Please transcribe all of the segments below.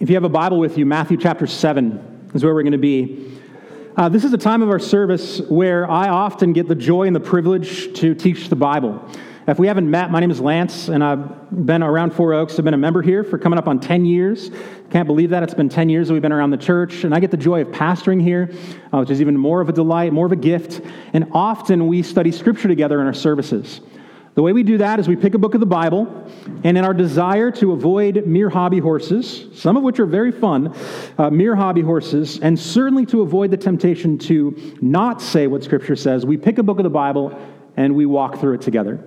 If you have a Bible with you, Matthew chapter 7 is where we're going to be. Uh, this is a time of our service where I often get the joy and the privilege to teach the Bible. If we haven't met, my name is Lance, and I've been around Four Oaks. I've been a member here for coming up on 10 years. Can't believe that. It's been 10 years that we've been around the church, and I get the joy of pastoring here, uh, which is even more of a delight, more of a gift. And often we study Scripture together in our services. The way we do that is we pick a book of the Bible, and in our desire to avoid mere hobby horses, some of which are very fun, uh, mere hobby horses, and certainly to avoid the temptation to not say what Scripture says, we pick a book of the Bible and we walk through it together.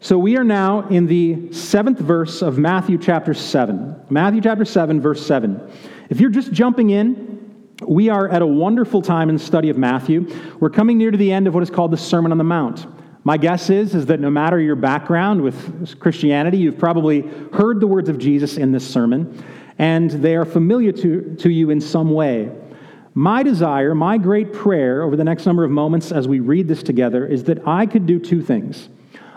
So we are now in the seventh verse of Matthew chapter 7. Matthew chapter 7, verse 7. If you're just jumping in, we are at a wonderful time in the study of Matthew. We're coming near to the end of what is called the Sermon on the Mount. My guess is, is that no matter your background with Christianity, you've probably heard the words of Jesus in this sermon, and they are familiar to, to you in some way. My desire, my great prayer over the next number of moments as we read this together is that I could do two things.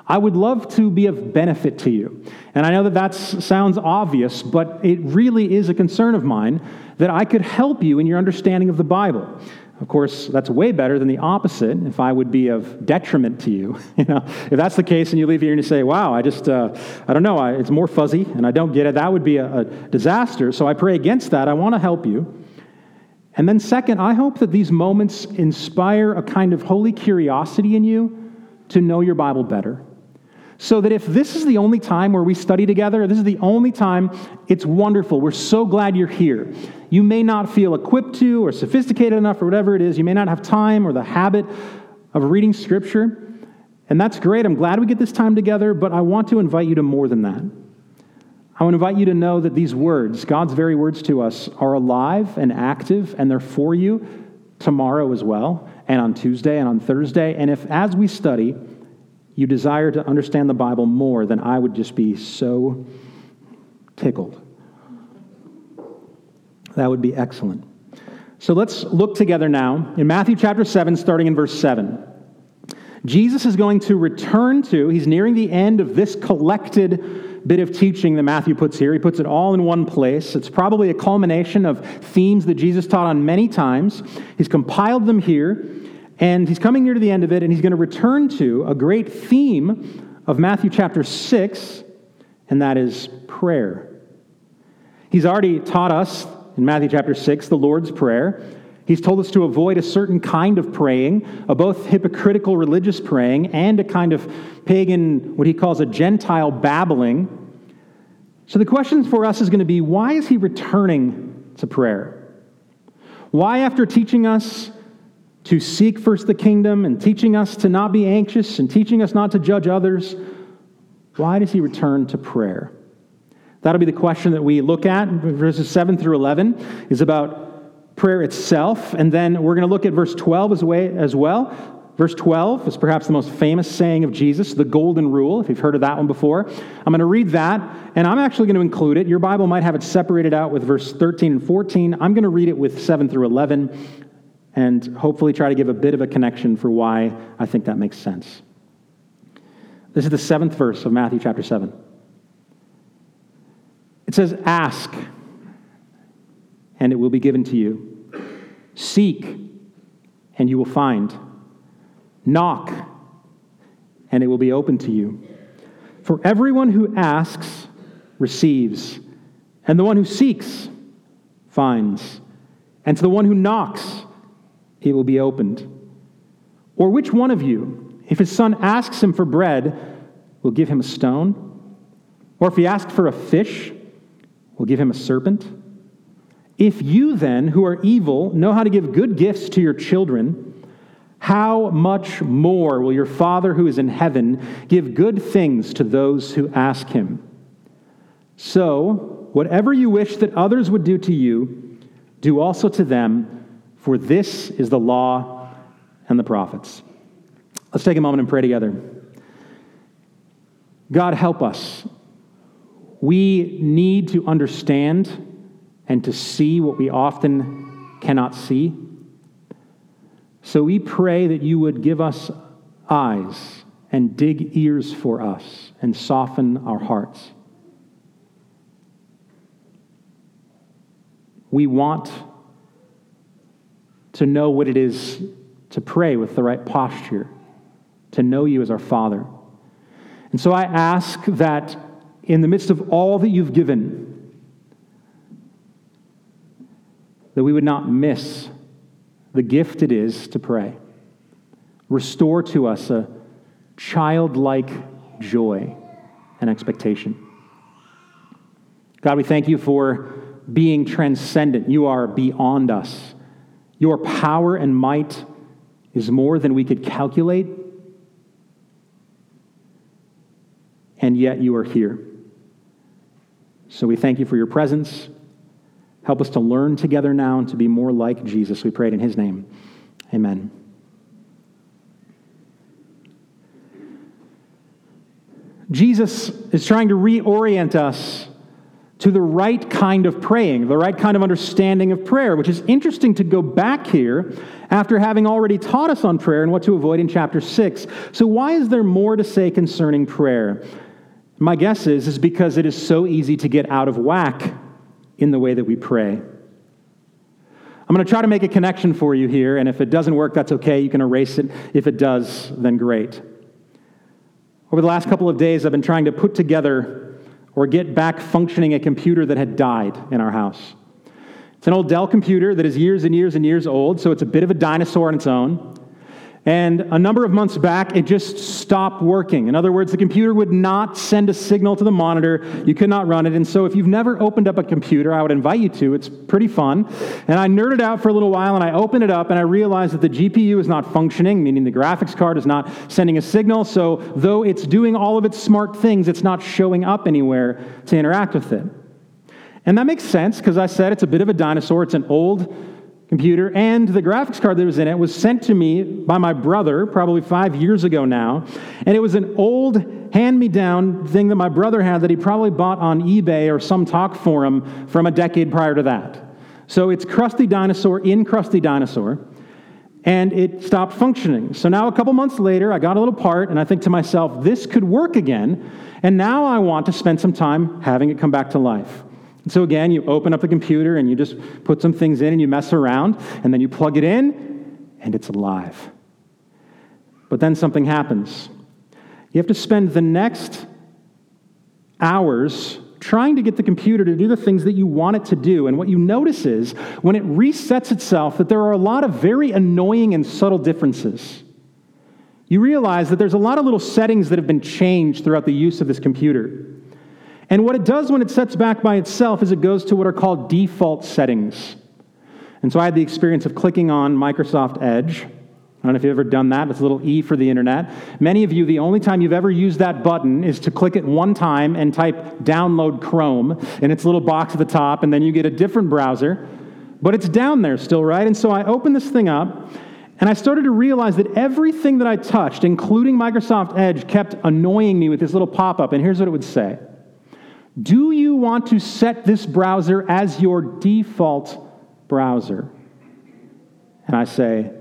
I would love to be of benefit to you. And I know that that sounds obvious, but it really is a concern of mine that I could help you in your understanding of the Bible. Of course, that's way better than the opposite if I would be of detriment to you. you know, if that's the case and you leave here and you say, wow, I just, uh, I don't know, I, it's more fuzzy and I don't get it, that would be a, a disaster. So I pray against that. I want to help you. And then, second, I hope that these moments inspire a kind of holy curiosity in you to know your Bible better. So that if this is the only time where we study together, this is the only time, it's wonderful. We're so glad you're here. You may not feel equipped to or sophisticated enough or whatever it is. You may not have time or the habit of reading Scripture. And that's great. I'm glad we get this time together, but I want to invite you to more than that. I want to invite you to know that these words, God's very words to us, are alive and active, and they're for you tomorrow as well, and on Tuesday and on Thursday. And if, as we study, you desire to understand the Bible more, then I would just be so tickled. That would be excellent. So let's look together now in Matthew chapter 7, starting in verse 7. Jesus is going to return to, he's nearing the end of this collected bit of teaching that Matthew puts here. He puts it all in one place. It's probably a culmination of themes that Jesus taught on many times. He's compiled them here. And he's coming near to the end of it, and he's going to return to a great theme of Matthew chapter 6, and that is prayer. He's already taught us in Matthew chapter 6 the Lord's Prayer. He's told us to avoid a certain kind of praying, a both hypocritical religious praying and a kind of pagan, what he calls a Gentile babbling. So the question for us is going to be why is he returning to prayer? Why, after teaching us to seek first the kingdom and teaching us to not be anxious and teaching us not to judge others, why does he return to prayer? That'll be the question that we look at. Verses 7 through 11 is about prayer itself. And then we're going to look at verse 12 as, well. Verse 12 is perhaps the most famous saying of Jesus, the golden rule, if you've heard of that one before. I'm going to read that, and I'm actually going to include it. Your Bible might have it separated out with verse 13 and 14. I'm going to read it with 7 through 11 and hopefully try to give a bit of a connection for why I think that makes sense. This is the seventh verse of Matthew chapter 7. It says, Ask, and it will be given to you. Seek, and you will find. Knock, and it will be open to you. For everyone who asks receives, and the one who seeks finds, and to the one who knocks, it will be opened. Or which one of you, if his son asks him for bread, will give him a stone? Or if he asks for a fish, will give him a serpent? If you then, who are evil, know how to give good gifts to your children, how much more will your Father who is in heaven give good things to those who ask him? So, whatever you wish that others would do to you, do also to them for this is the law and the prophets. Let's take a moment and pray together. God, help us. We need to understand and to see what we often cannot see. So we pray that you would give us eyes and dig ears for us and soften our hearts. we want to know what it is to pray with the right posture, to know you as our Father. And so I ask that in the midst of all that you've given, that we would not miss the gift it is to pray. Restore to us a childlike joy and expectation. God, we thank you for being transcendent. You are beyond us. Your power and might is more than we could calculate, and yet you are here. So we thank you for your presence. Help us to learn together now and to be more like Jesus. We pray it in his name. Amen. Jesus is trying to reorient us to the right kind of praying, the right kind of understanding of prayer, which is interesting to go back here after having already taught us on prayer and what to avoid in chapter 6. So, why is there more to say concerning prayer? My guess is, is because it is so easy to get out of whack in the way that we pray. I'm going to try to make a connection for you here, and if it doesn't work, that's okay. You can erase it. If it does, then great. Over the last couple of days, I've been trying to put together or get back functioning a computer that had died in our house. It's an old Dell computer that is years and years and years old, so it's a bit of a dinosaur on its own. And a number of months back, it just stopped working. In other words, the computer would not send a signal to the monitor. You could not run it. And so, if you've never opened up a computer, I would invite you to. It's pretty fun. And I nerded out for a little while and I opened it up and I realized that the GPU is not functioning, meaning the graphics card is not sending a signal. So, though it's doing all of its smart things, it's not showing up anywhere to interact with it. And that makes sense because I said it's a bit of a dinosaur. It's an old computer, and the graphics card that was in it was sent to me by my brother probably five years ago now. And it was an old hand me down thing that my brother had that he probably bought on eBay or some talk forum from a decade prior to that. So it's Crusty Dinosaur in Crusty Dinosaur. And it stopped functioning. So now, a couple months later, I got a little part, and I think to myself, this could work again. And now I want to spend some time having it come back to life. So again, you open up the computer and you just put some things in and you mess around, and then you plug it in, and it's alive. But then something happens. You have to spend the next hours trying to get the computer to do the things that you want it to do. And what you notice is when it resets itself, that there are a lot of very annoying and subtle differences. You realize that there's a lot of little settings that have been changed throughout the use of this computer. And what it does when it sets back by itself is it goes to what are called default settings. And so I had the experience of clicking on Microsoft Edge. I don't know if you've ever done that. It's a little E for the internet. Many of you, the only time you've ever used that button is to click it one time and type download Chrome in its little box at the top, and then you get a different browser. But it's down there still, right? And so I opened this thing up, and I started to realize that everything that I touched, including Microsoft Edge, kept annoying me with this little pop up. And here's what it would say do you want to set this browser as your default browser? And I say,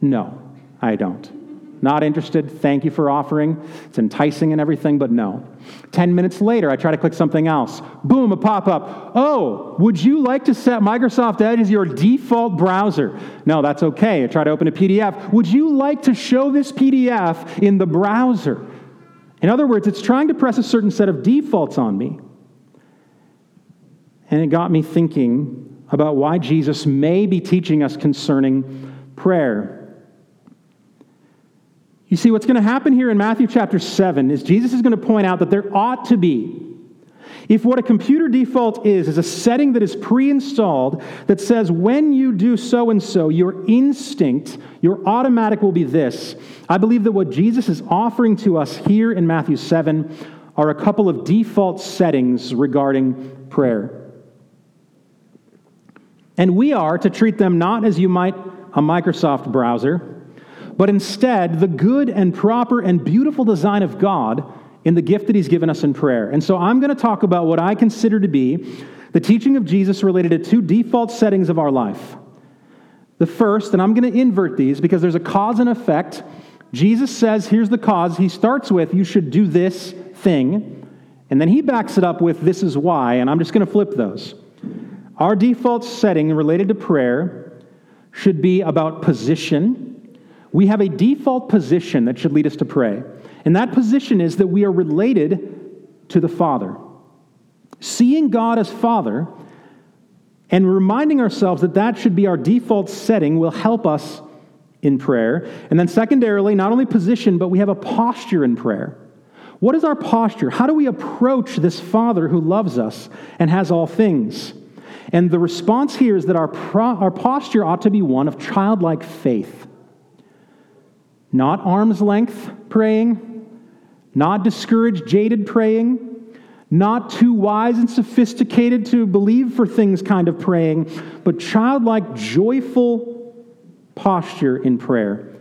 No, I don't. Not interested. Thank you for offering. It's enticing and everything, but no. 10 minutes later, I try to click something else. Boom, a pop up. Oh, would you like to set Microsoft Edge as your default browser? No, that's okay. I try to open a PDF. Would you like to show this PDF in the browser? In other words, it's trying to press a certain set of defaults on me. And it got me thinking about why Jesus may be teaching us concerning prayer. You see, what's going to happen here in Matthew chapter 7 is Jesus is going to point out that there ought to be if what a computer default is, is a setting that is pre installed that says when you do so and so, your instinct, your automatic will be this. I believe that what Jesus is offering to us here in Matthew 7 are a couple of default settings regarding prayer. And we are to treat them not as you might a Microsoft browser, but instead the good and proper and beautiful design of God in the gift that he's given us in prayer. And so I'm going to talk about what I consider to be the teaching of Jesus related to two default settings of our life. The first, and I'm going to invert these because there's a cause and effect. Jesus says, here's the cause. He starts with, you should do this thing. And then he backs it up with, this is why. And I'm just going to flip those. Our default setting related to prayer should be about position. We have a default position that should lead us to pray. And that position is that we are related to the Father. Seeing God as Father and reminding ourselves that that should be our default setting will help us in prayer. And then, secondarily, not only position, but we have a posture in prayer. What is our posture? How do we approach this Father who loves us and has all things? And the response here is that our, pro- our posture ought to be one of childlike faith. Not arm's length praying, not discouraged, jaded praying, not too wise and sophisticated to believe for things kind of praying, but childlike, joyful posture in prayer.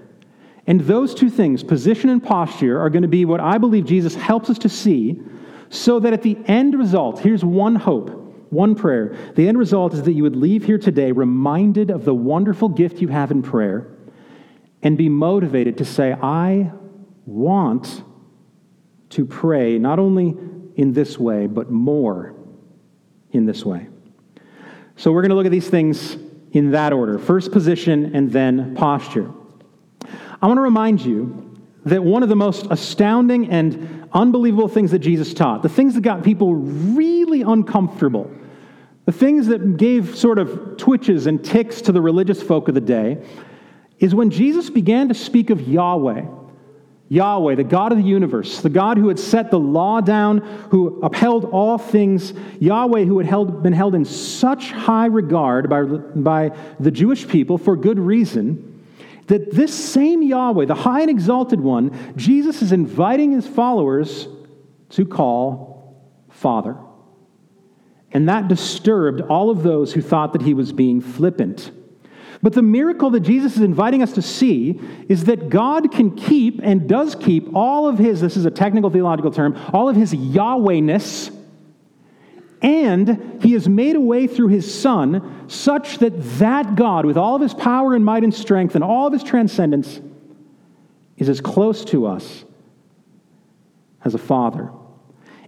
And those two things, position and posture, are going to be what I believe Jesus helps us to see so that at the end result, here's one hope, one prayer. The end result is that you would leave here today reminded of the wonderful gift you have in prayer and be motivated to say, I want to pray not only in this way, but more in this way. So we're going to look at these things in that order first position and then posture. I want to remind you that one of the most astounding and unbelievable things that Jesus taught, the things that got people really uncomfortable, the things that gave sort of twitches and ticks to the religious folk of the day, is when Jesus began to speak of Yahweh Yahweh, the God of the universe, the God who had set the law down, who upheld all things, Yahweh, who had held, been held in such high regard by, by the Jewish people for good reason, that this same Yahweh, the high and exalted one, Jesus is inviting his followers to call Father. And that disturbed all of those who thought that he was being flippant. But the miracle that Jesus is inviting us to see is that God can keep and does keep all of his, this is a technical theological term, all of his Yahwehness, and he has made a way through his Son such that that God, with all of his power and might and strength and all of his transcendence, is as close to us as a father.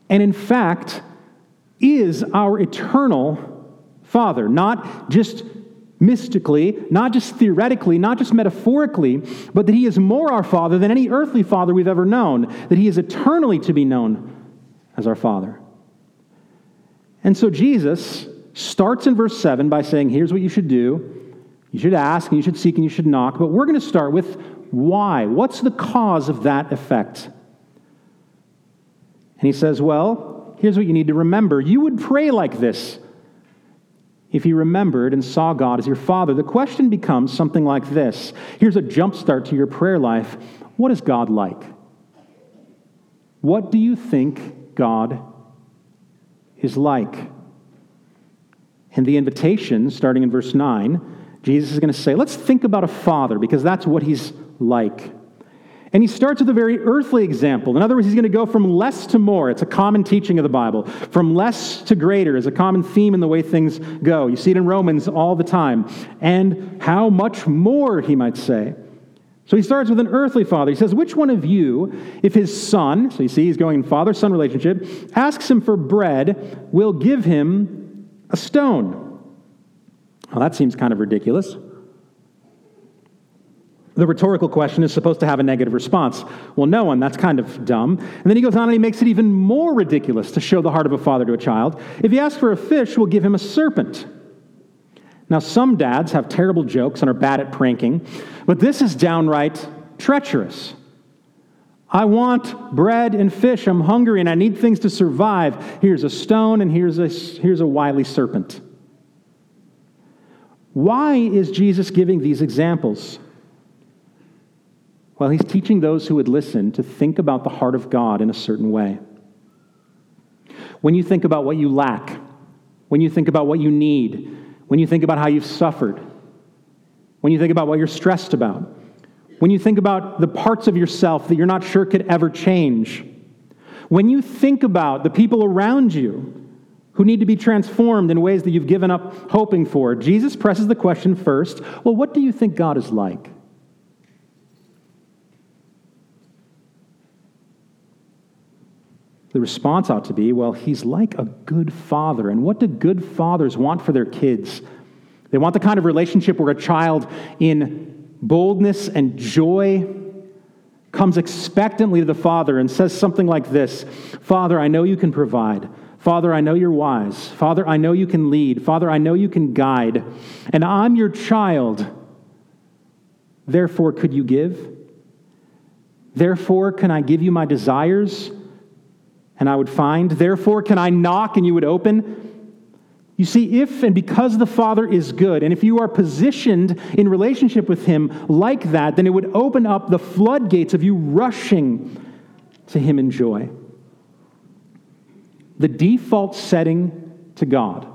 And in fact, is our eternal Father, not just mystically, not just theoretically, not just metaphorically, but that He is more our Father than any earthly Father we've ever known, that He is eternally to be known as our Father. And so Jesus starts in verse 7 by saying, Here's what you should do. You should ask, and you should seek, and you should knock. But we're going to start with why. What's the cause of that effect? And he says, Well, here's what you need to remember. You would pray like this if you remembered and saw God as your Father. The question becomes something like this Here's a jumpstart to your prayer life. What is God like? What do you think God is like? And the invitation, starting in verse 9, Jesus is going to say, Let's think about a father because that's what he's like. And he starts with a very earthly example. In other words, he's going to go from less to more. It's a common teaching of the Bible. From less to greater is a common theme in the way things go. You see it in Romans all the time. And how much more, he might say. So he starts with an earthly father. He says, Which one of you, if his son, so you see he's going in father son relationship, asks him for bread, will give him a stone? Well, that seems kind of ridiculous. The rhetorical question is supposed to have a negative response. Well, no one, that's kind of dumb. And then he goes on and he makes it even more ridiculous to show the heart of a father to a child. If he asks for a fish, we'll give him a serpent. Now, some dads have terrible jokes and are bad at pranking, but this is downright treacherous. I want bread and fish. I'm hungry and I need things to survive. Here's a stone and here's a, here's a wily serpent. Why is Jesus giving these examples? Well, he's teaching those who would listen to think about the heart of God in a certain way. When you think about what you lack, when you think about what you need, when you think about how you've suffered, when you think about what you're stressed about, when you think about the parts of yourself that you're not sure could ever change, when you think about the people around you who need to be transformed in ways that you've given up hoping for, Jesus presses the question first well, what do you think God is like? The response ought to be well, he's like a good father. And what do good fathers want for their kids? They want the kind of relationship where a child, in boldness and joy, comes expectantly to the father and says something like this Father, I know you can provide. Father, I know you're wise. Father, I know you can lead. Father, I know you can guide. And I'm your child. Therefore, could you give? Therefore, can I give you my desires and I would find? Therefore, can I knock and you would open? You see, if and because the Father is good, and if you are positioned in relationship with Him like that, then it would open up the floodgates of you rushing to Him in joy. The default setting to God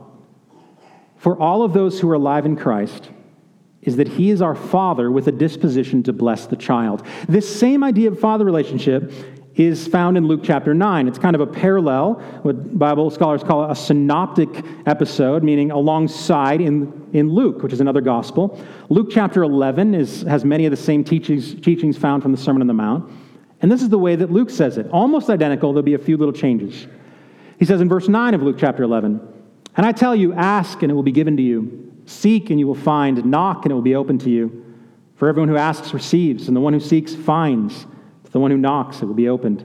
for all of those who are alive in Christ is that He is our Father with a disposition to bless the child. This same idea of father relationship is found in Luke chapter 9. It's kind of a parallel, what Bible scholars call a synoptic episode, meaning alongside in, in Luke, which is another gospel. Luke chapter 11 is, has many of the same teachings, teachings found from the Sermon on the Mount. And this is the way that Luke says it, almost identical, there'll be a few little changes. He says in verse 9 of Luke chapter 11, And I tell you, ask and it will be given to you, seek and you will find, knock and it will be open to you. For everyone who asks receives, and the one who seeks finds the one who knocks, it will be opened.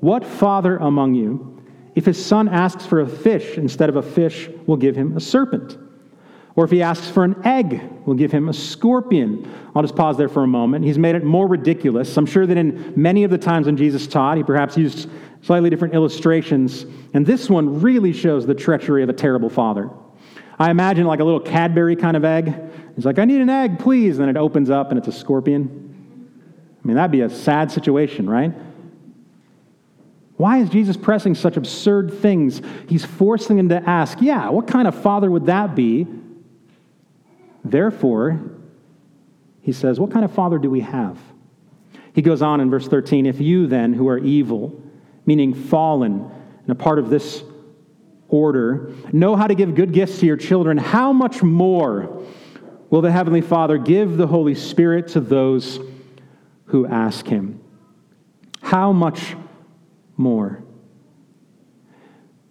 What father among you, if his son asks for a fish instead of a fish, will give him a serpent? Or if he asks for an egg, will give him a scorpion. I'll just pause there for a moment. He's made it more ridiculous. I'm sure that in many of the times when Jesus taught, he perhaps used slightly different illustrations. And this one really shows the treachery of a terrible father. I imagine like a little Cadbury kind of egg. He's like, I need an egg, please. And then it opens up and it's a scorpion. I mean, that'd be a sad situation, right? Why is Jesus pressing such absurd things? He's forcing them to ask, yeah, what kind of father would that be? Therefore, he says, what kind of father do we have? He goes on in verse 13, if you then, who are evil, meaning fallen, and a part of this order, know how to give good gifts to your children, how much more will the Heavenly Father give the Holy Spirit to those who ask him. How much more?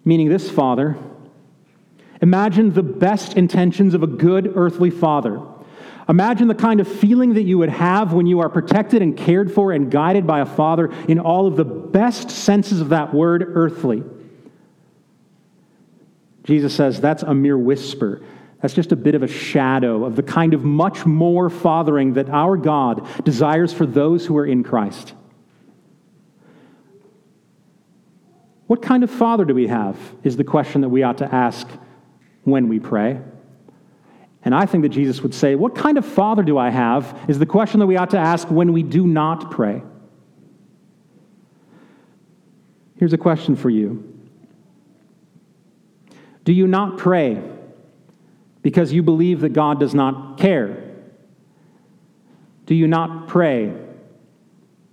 Meaning, this father, imagine the best intentions of a good earthly father. Imagine the kind of feeling that you would have when you are protected and cared for and guided by a father in all of the best senses of that word, earthly. Jesus says that's a mere whisper. That's just a bit of a shadow of the kind of much more fathering that our God desires for those who are in Christ. What kind of father do we have? Is the question that we ought to ask when we pray. And I think that Jesus would say, What kind of father do I have? is the question that we ought to ask when we do not pray. Here's a question for you Do you not pray? Because you believe that God does not care? Do you not pray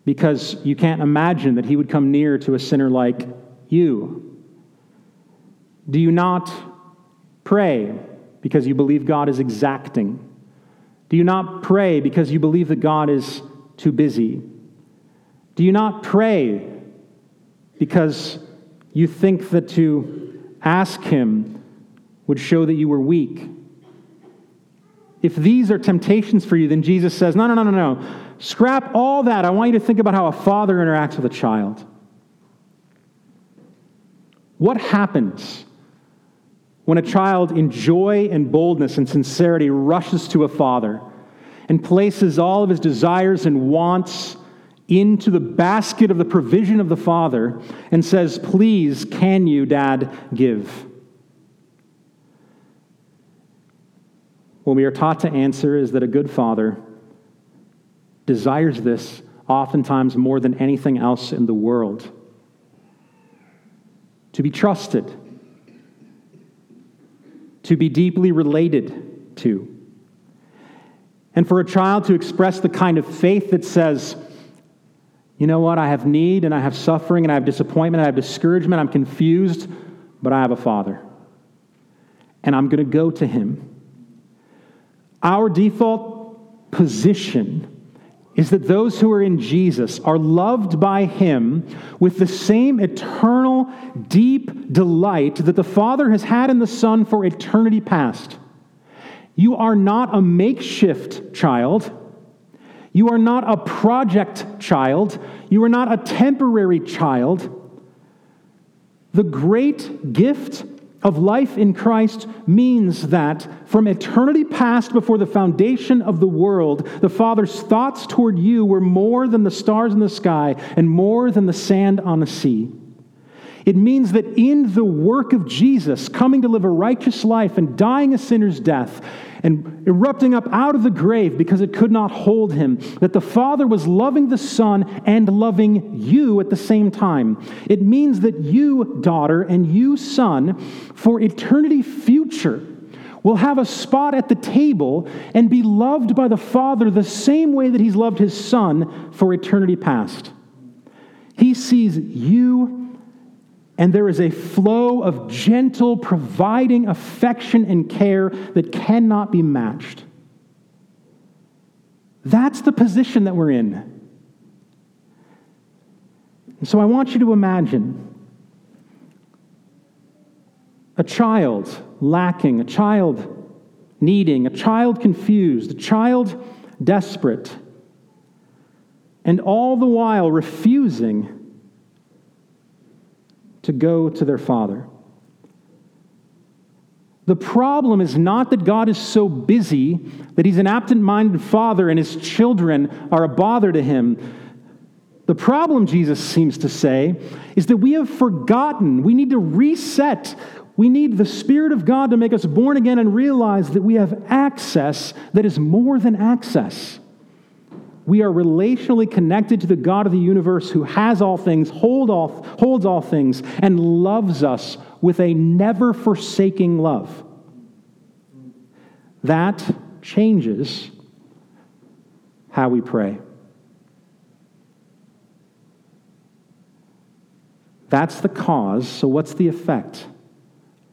because you can't imagine that He would come near to a sinner like you? Do you not pray because you believe God is exacting? Do you not pray because you believe that God is too busy? Do you not pray because you think that to ask Him would show that you were weak? If these are temptations for you, then Jesus says, no, no, no, no, no. Scrap all that. I want you to think about how a father interacts with a child. What happens when a child, in joy and boldness and sincerity, rushes to a father and places all of his desires and wants into the basket of the provision of the father and says, Please, can you, Dad, give? What we are taught to answer is that a good father desires this oftentimes more than anything else in the world to be trusted, to be deeply related to. And for a child to express the kind of faith that says, you know what, I have need and I have suffering and I have disappointment, I have discouragement, I'm confused, but I have a father. And I'm going to go to him our default position is that those who are in Jesus are loved by Him with the same eternal, deep delight that the Father has had in the Son for eternity past. You are not a makeshift child. You are not a project child. You are not a temporary child. The great gift of life in Christ means that from eternity past before the foundation of the world, the Father's thoughts toward you were more than the stars in the sky and more than the sand on the sea. It means that in the work of Jesus, coming to live a righteous life and dying a sinner's death, and erupting up out of the grave because it could not hold him, that the Father was loving the Son and loving you at the same time. It means that you, daughter, and you, son, for eternity future, will have a spot at the table and be loved by the Father the same way that he's loved his Son for eternity past. He sees you and there is a flow of gentle, providing affection and care that cannot be matched. That's the position that we're in. And so I want you to imagine a child lacking, a child needing, a child confused, a child desperate, and all the while refusing to go to their father. The problem is not that God is so busy that he's an absent minded father and his children are a bother to him. The problem, Jesus seems to say, is that we have forgotten. We need to reset. We need the Spirit of God to make us born again and realize that we have access that is more than access. We are relationally connected to the God of the universe who has all things, hold all, holds all things, and loves us with a never forsaking love. That changes how we pray. That's the cause. So, what's the effect?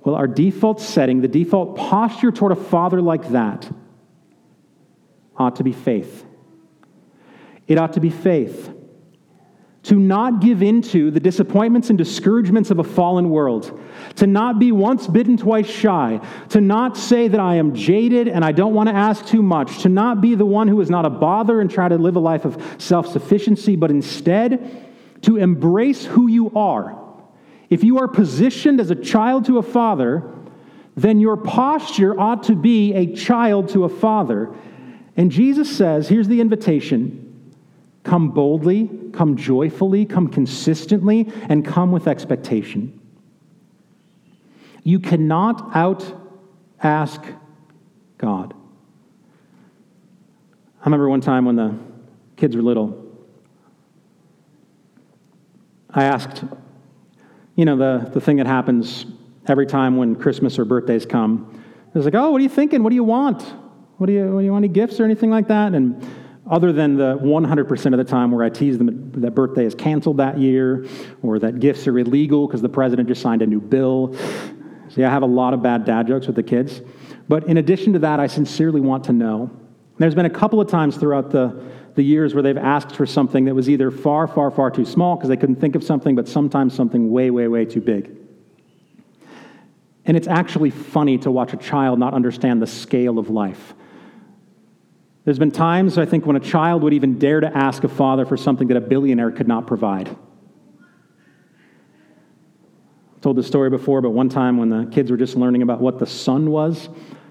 Well, our default setting, the default posture toward a father like that, ought to be faith. It ought to be faith. To not give into the disappointments and discouragements of a fallen world. To not be once bitten, twice shy. To not say that I am jaded and I don't want to ask too much. To not be the one who is not a bother and try to live a life of self sufficiency, but instead to embrace who you are. If you are positioned as a child to a father, then your posture ought to be a child to a father. And Jesus says, here's the invitation Come boldly, come joyfully, come consistently, and come with expectation. You cannot out ask God. I remember one time when the kids were little, I asked, you know, the, the thing that happens every time when Christmas or birthdays come. It was like, oh, what are you thinking? What do you want? What do you, what do you want any gifts or anything like that? And other than the 100% of the time where I tease them that birthday is canceled that year or that gifts are illegal because the president just signed a new bill. See, I have a lot of bad dad jokes with the kids. But in addition to that, I sincerely want to know. There's been a couple of times throughout the, the years where they've asked for something that was either far, far, far too small because they couldn't think of something, but sometimes something way, way, way too big. And it's actually funny to watch a child not understand the scale of life. There's been times, I think, when a child would even dare to ask a father for something that a billionaire could not provide. I've told this story before, but one time when the kids were just learning about what the sun was,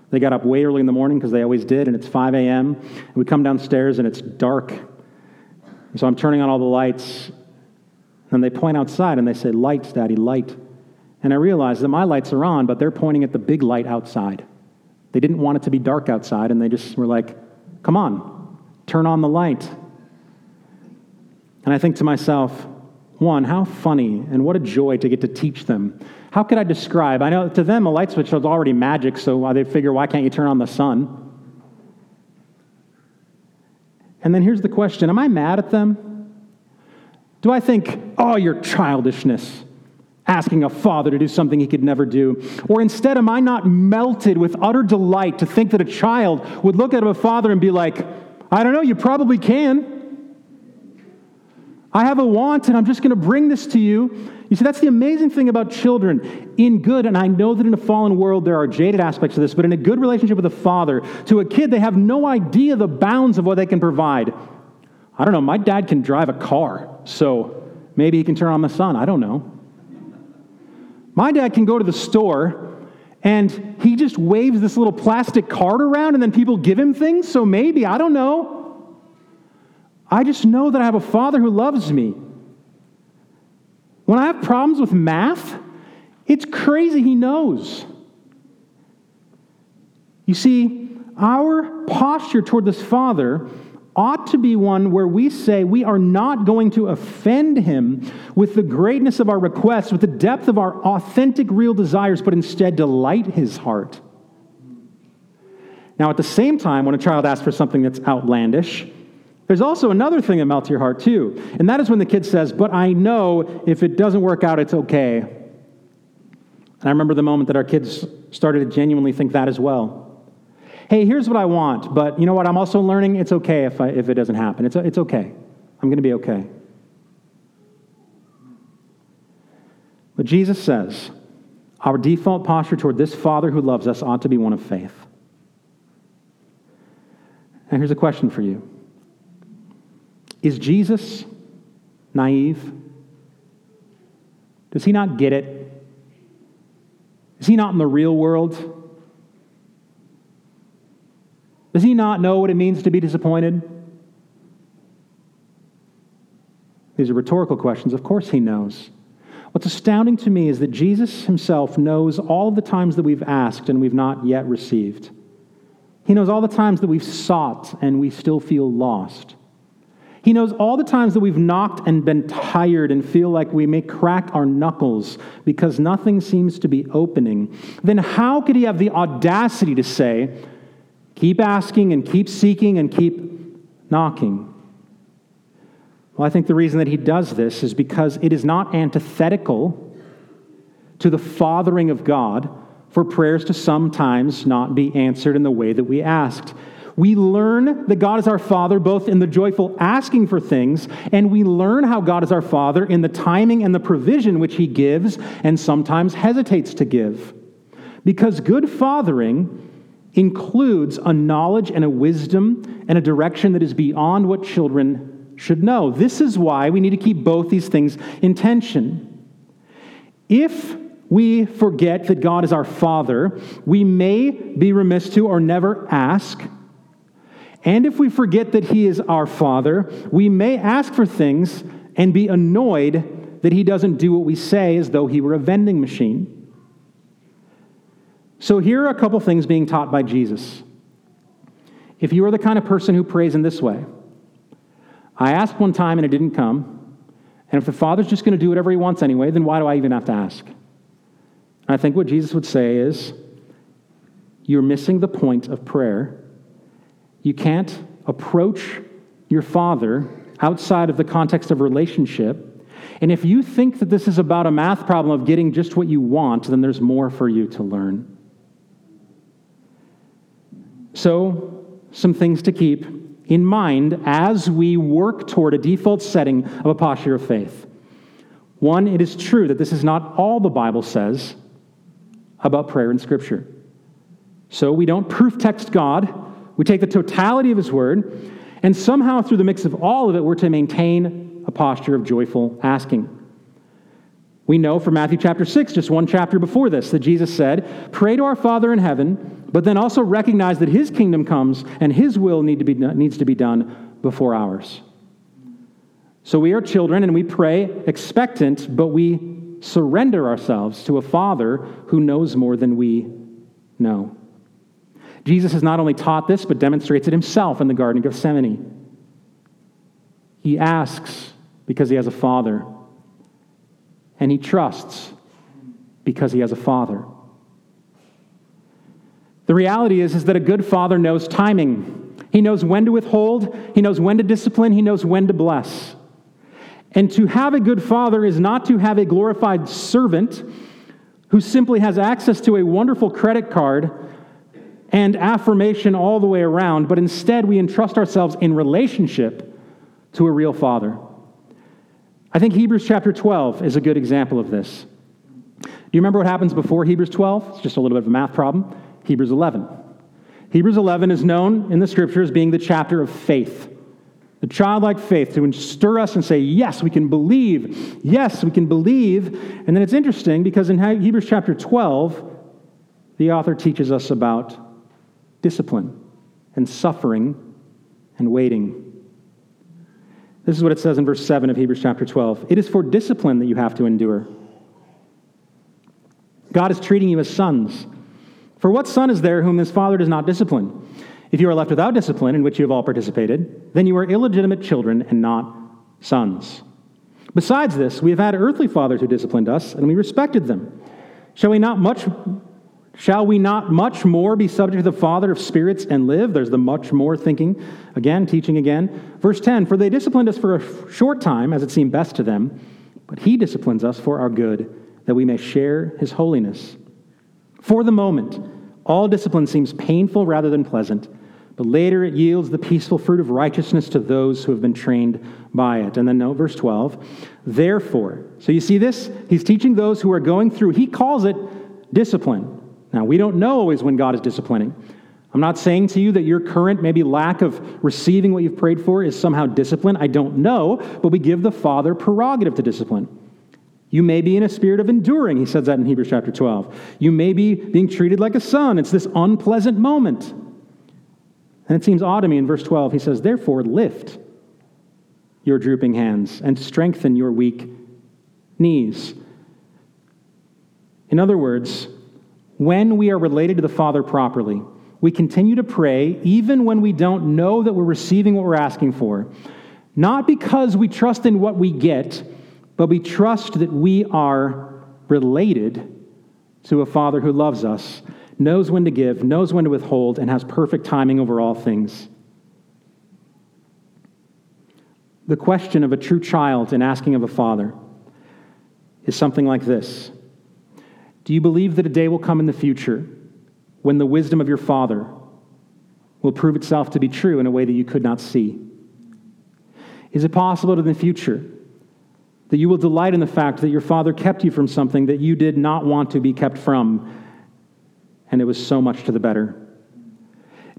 they got up way early in the morning because they always did, and it's 5 a.m. And we come downstairs and it's dark. And so I'm turning on all the lights, and they point outside and they say, Lights, Daddy, light. And I realize that my lights are on, but they're pointing at the big light outside. They didn't want it to be dark outside, and they just were like, Come on, turn on the light. And I think to myself, one, how funny and what a joy to get to teach them. How could I describe? I know to them a light switch was already magic, so they figure, why can't you turn on the sun? And then here's the question Am I mad at them? Do I think, oh, your childishness? Asking a father to do something he could never do? Or instead, am I not melted with utter delight to think that a child would look at a father and be like, I don't know, you probably can. I have a want and I'm just going to bring this to you. You see, that's the amazing thing about children. In good, and I know that in a fallen world there are jaded aspects of this, but in a good relationship with a father, to a kid, they have no idea the bounds of what they can provide. I don't know, my dad can drive a car, so maybe he can turn on the sun. I don't know. My dad can go to the store and he just waves this little plastic card around and then people give him things, so maybe, I don't know. I just know that I have a father who loves me. When I have problems with math, it's crazy he knows. You see, our posture toward this Father ought to be one where we say we are not going to offend him with the greatness of our requests, with the depth of our authentic, real desires, but instead delight his heart. Now, at the same time, when a child asks for something that's outlandish, there's also another thing that melts your heart, too. And that is when the kid says, But I know if it doesn't work out, it's okay. And I remember the moment that our kids started to genuinely think that as well. Hey, here's what I want, but you know what? I'm also learning it's okay if, I, if it doesn't happen. It's, it's okay. I'm going to be okay. But Jesus says our default posture toward this Father who loves us ought to be one of faith. And here's a question for you is Jesus naive? Does he not get it? Is he not in the real world? Does he not know what it means to be disappointed? These are rhetorical questions. Of course, he knows. What's astounding to me is that Jesus himself knows all the times that we've asked and we've not yet received. He knows all the times that we've sought and we still feel lost. He knows all the times that we've knocked and been tired and feel like we may crack our knuckles because nothing seems to be opening. Then, how could he have the audacity to say, keep asking and keep seeking and keep knocking? Well, I think the reason that he does this is because it is not antithetical to the fathering of God for prayers to sometimes not be answered in the way that we asked. We learn that God is our Father both in the joyful asking for things, and we learn how God is our Father in the timing and the provision which He gives and sometimes hesitates to give. Because good fathering includes a knowledge and a wisdom and a direction that is beyond what children should know. This is why we need to keep both these things in tension. If we forget that God is our Father, we may be remiss to or never ask and if we forget that He is our Father, we may ask for things and be annoyed that He doesn't do what we say as though He were a vending machine. So here are a couple things being taught by Jesus. If you are the kind of person who prays in this way, I asked one time and it didn't come, and if the Father's just going to do whatever He wants anyway, then why do I even have to ask? I think what Jesus would say is, you're missing the point of prayer you can't approach your father outside of the context of relationship. And if you think that this is about a math problem of getting just what you want, then there's more for you to learn. So, some things to keep in mind as we work toward a default setting of a posture of faith. One, it is true that this is not all the Bible says about prayer in Scripture. So we don't proof text God we take the totality of His Word, and somehow through the mix of all of it, we're to maintain a posture of joyful asking. We know from Matthew chapter 6, just one chapter before this, that Jesus said, Pray to our Father in heaven, but then also recognize that His kingdom comes and His will need to be, needs to be done before ours. So we are children and we pray expectant, but we surrender ourselves to a Father who knows more than we know. Jesus has not only taught this, but demonstrates it himself in the Garden of Gethsemane. He asks because he has a father, and he trusts because he has a father. The reality is, is that a good father knows timing. He knows when to withhold, he knows when to discipline, he knows when to bless. And to have a good father is not to have a glorified servant who simply has access to a wonderful credit card and affirmation all the way around, but instead we entrust ourselves in relationship to a real Father. I think Hebrews chapter 12 is a good example of this. Do you remember what happens before Hebrews 12? It's just a little bit of a math problem. Hebrews 11. Hebrews 11 is known in the scripture as being the chapter of faith. The childlike faith to stir us and say, yes, we can believe. Yes, we can believe. And then it's interesting because in Hebrews chapter 12, the author teaches us about discipline and suffering and waiting. This is what it says in verse 7 of Hebrews chapter 12. It is for discipline that you have to endure. God is treating you as sons. For what son is there whom his father does not discipline? If you are left without discipline, in which you have all participated, then you are illegitimate children and not sons. Besides this, we have had earthly fathers who disciplined us, and we respected them. Shall we not much Shall we not much more be subject to the Father of spirits and live? There's the much more thinking. Again, teaching again. Verse 10 For they disciplined us for a short time, as it seemed best to them, but He disciplines us for our good, that we may share His holiness. For the moment, all discipline seems painful rather than pleasant, but later it yields the peaceful fruit of righteousness to those who have been trained by it. And then note verse 12. Therefore, so you see this? He's teaching those who are going through, he calls it discipline. Now, we don't know always when God is disciplining. I'm not saying to you that your current maybe lack of receiving what you've prayed for is somehow discipline. I don't know, but we give the Father prerogative to discipline. You may be in a spirit of enduring. He says that in Hebrews chapter 12. You may be being treated like a son. It's this unpleasant moment. And it seems odd to me in verse 12. He says, Therefore, lift your drooping hands and strengthen your weak knees. In other words, when we are related to the Father properly, we continue to pray even when we don't know that we're receiving what we're asking for. Not because we trust in what we get, but we trust that we are related to a Father who loves us, knows when to give, knows when to withhold, and has perfect timing over all things. The question of a true child in asking of a father is something like this do you believe that a day will come in the future when the wisdom of your Father will prove itself to be true in a way that you could not see? Is it possible that in the future that you will delight in the fact that your Father kept you from something that you did not want to be kept from, and it was so much to the better?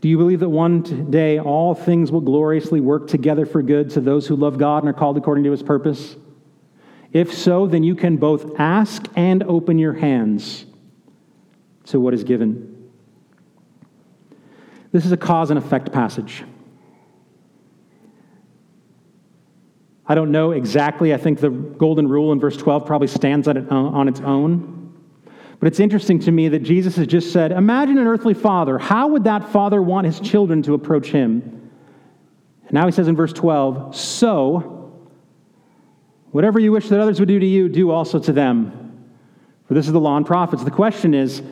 Do you believe that one day all things will gloriously work together for good to those who love God and are called according to his purpose? If so, then you can both ask and open your hands to what is given. This is a cause and effect passage. I don't know exactly. I think the golden rule in verse 12 probably stands on, uh, on its own. But it's interesting to me that Jesus has just said, Imagine an earthly father. How would that father want his children to approach him? And now he says in verse 12, So Whatever you wish that others would do to you, do also to them. For this is the law and prophets. The question is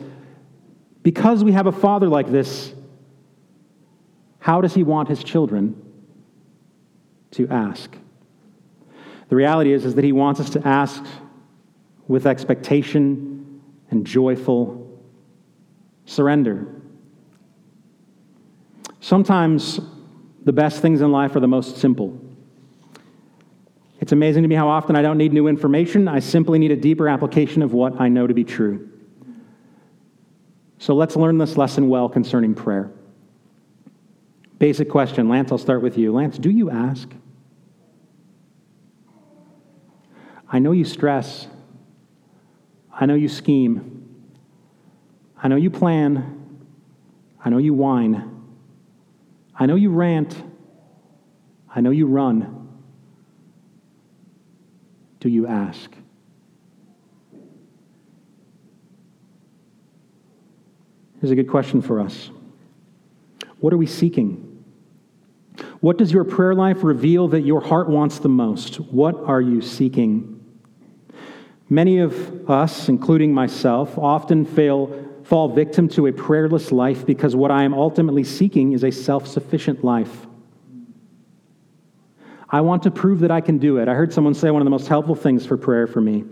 because we have a father like this, how does he want his children to ask? The reality is, is that he wants us to ask with expectation and joyful surrender. Sometimes the best things in life are the most simple. It's amazing to me how often I don't need new information. I simply need a deeper application of what I know to be true. So let's learn this lesson well concerning prayer. Basic question. Lance, I'll start with you. Lance, do you ask? I know you stress. I know you scheme. I know you plan. I know you whine. I know you rant. I know you run do you ask? Here's a good question for us What are we seeking? What does your prayer life reveal that your heart wants the most? What are you seeking? Many of us, including myself, often fail, fall victim to a prayerless life because what I am ultimately seeking is a self sufficient life. I want to prove that I can do it. I heard someone say one of the most helpful things for prayer for me.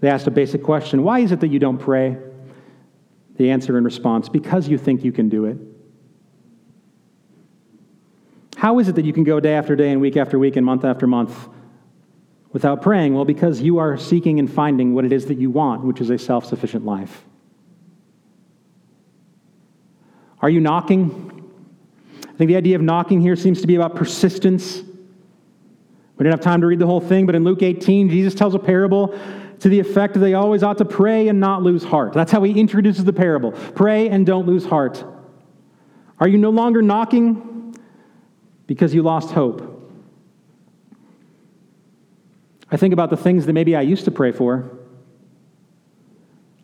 They asked a basic question Why is it that you don't pray? The answer in response because you think you can do it. How is it that you can go day after day and week after week and month after month without praying? Well, because you are seeking and finding what it is that you want, which is a self sufficient life. Are you knocking? I think the idea of knocking here seems to be about persistence. We didn't have time to read the whole thing, but in Luke 18, Jesus tells a parable to the effect that they always ought to pray and not lose heart. That's how he introduces the parable pray and don't lose heart. Are you no longer knocking because you lost hope? I think about the things that maybe I used to pray for.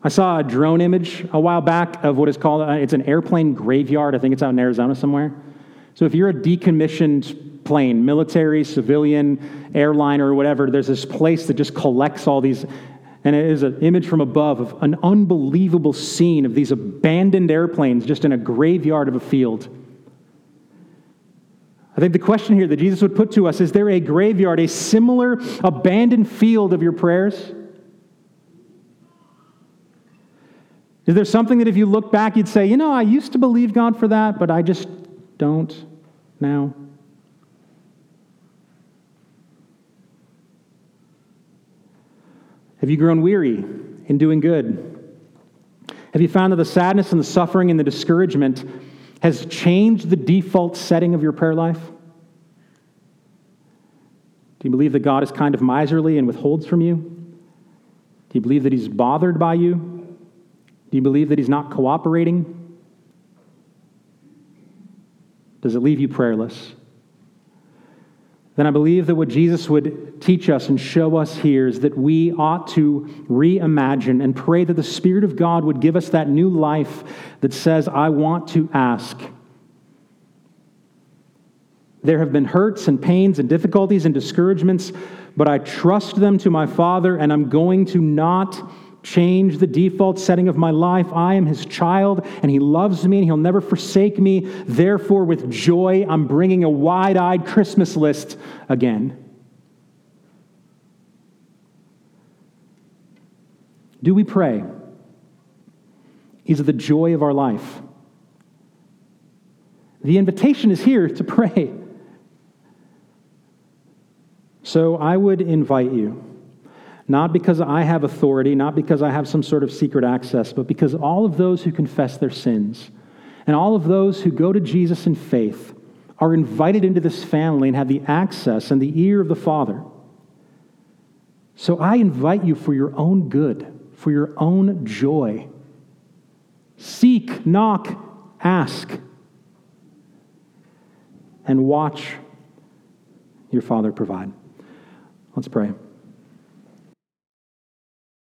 I saw a drone image a while back of what is called uh, it's an airplane graveyard. I think it's out in Arizona somewhere. So if you're a decommissioned plane, military, civilian, airliner, or whatever, there's this place that just collects all these and it is an image from above of an unbelievable scene of these abandoned airplanes just in a graveyard of a field. I think the question here that Jesus would put to us is there a graveyard, a similar abandoned field of your prayers? Is there something that if you look back, you'd say, you know, I used to believe God for that, but I just don't now? Have you grown weary in doing good? Have you found that the sadness and the suffering and the discouragement has changed the default setting of your prayer life? Do you believe that God is kind of miserly and withholds from you? Do you believe that He's bothered by you? Do you believe that He's not cooperating? Does it leave you prayerless? Then I believe that what Jesus would teach us and show us here is that we ought to reimagine and pray that the Spirit of God would give us that new life that says, I want to ask. There have been hurts and pains and difficulties and discouragements, but I trust them to my Father, and I'm going to not change the default setting of my life. I am his child, and he loves me, and he'll never forsake me. Therefore, with joy, I'm bringing a wide eyed Christmas list again. Do we pray? Is it the joy of our life? The invitation is here to pray. So I would invite you, not because I have authority, not because I have some sort of secret access, but because all of those who confess their sins and all of those who go to Jesus in faith are invited into this family and have the access and the ear of the Father. So I invite you for your own good, for your own joy. Seek, knock, ask, and watch your Father provide. Let's pray.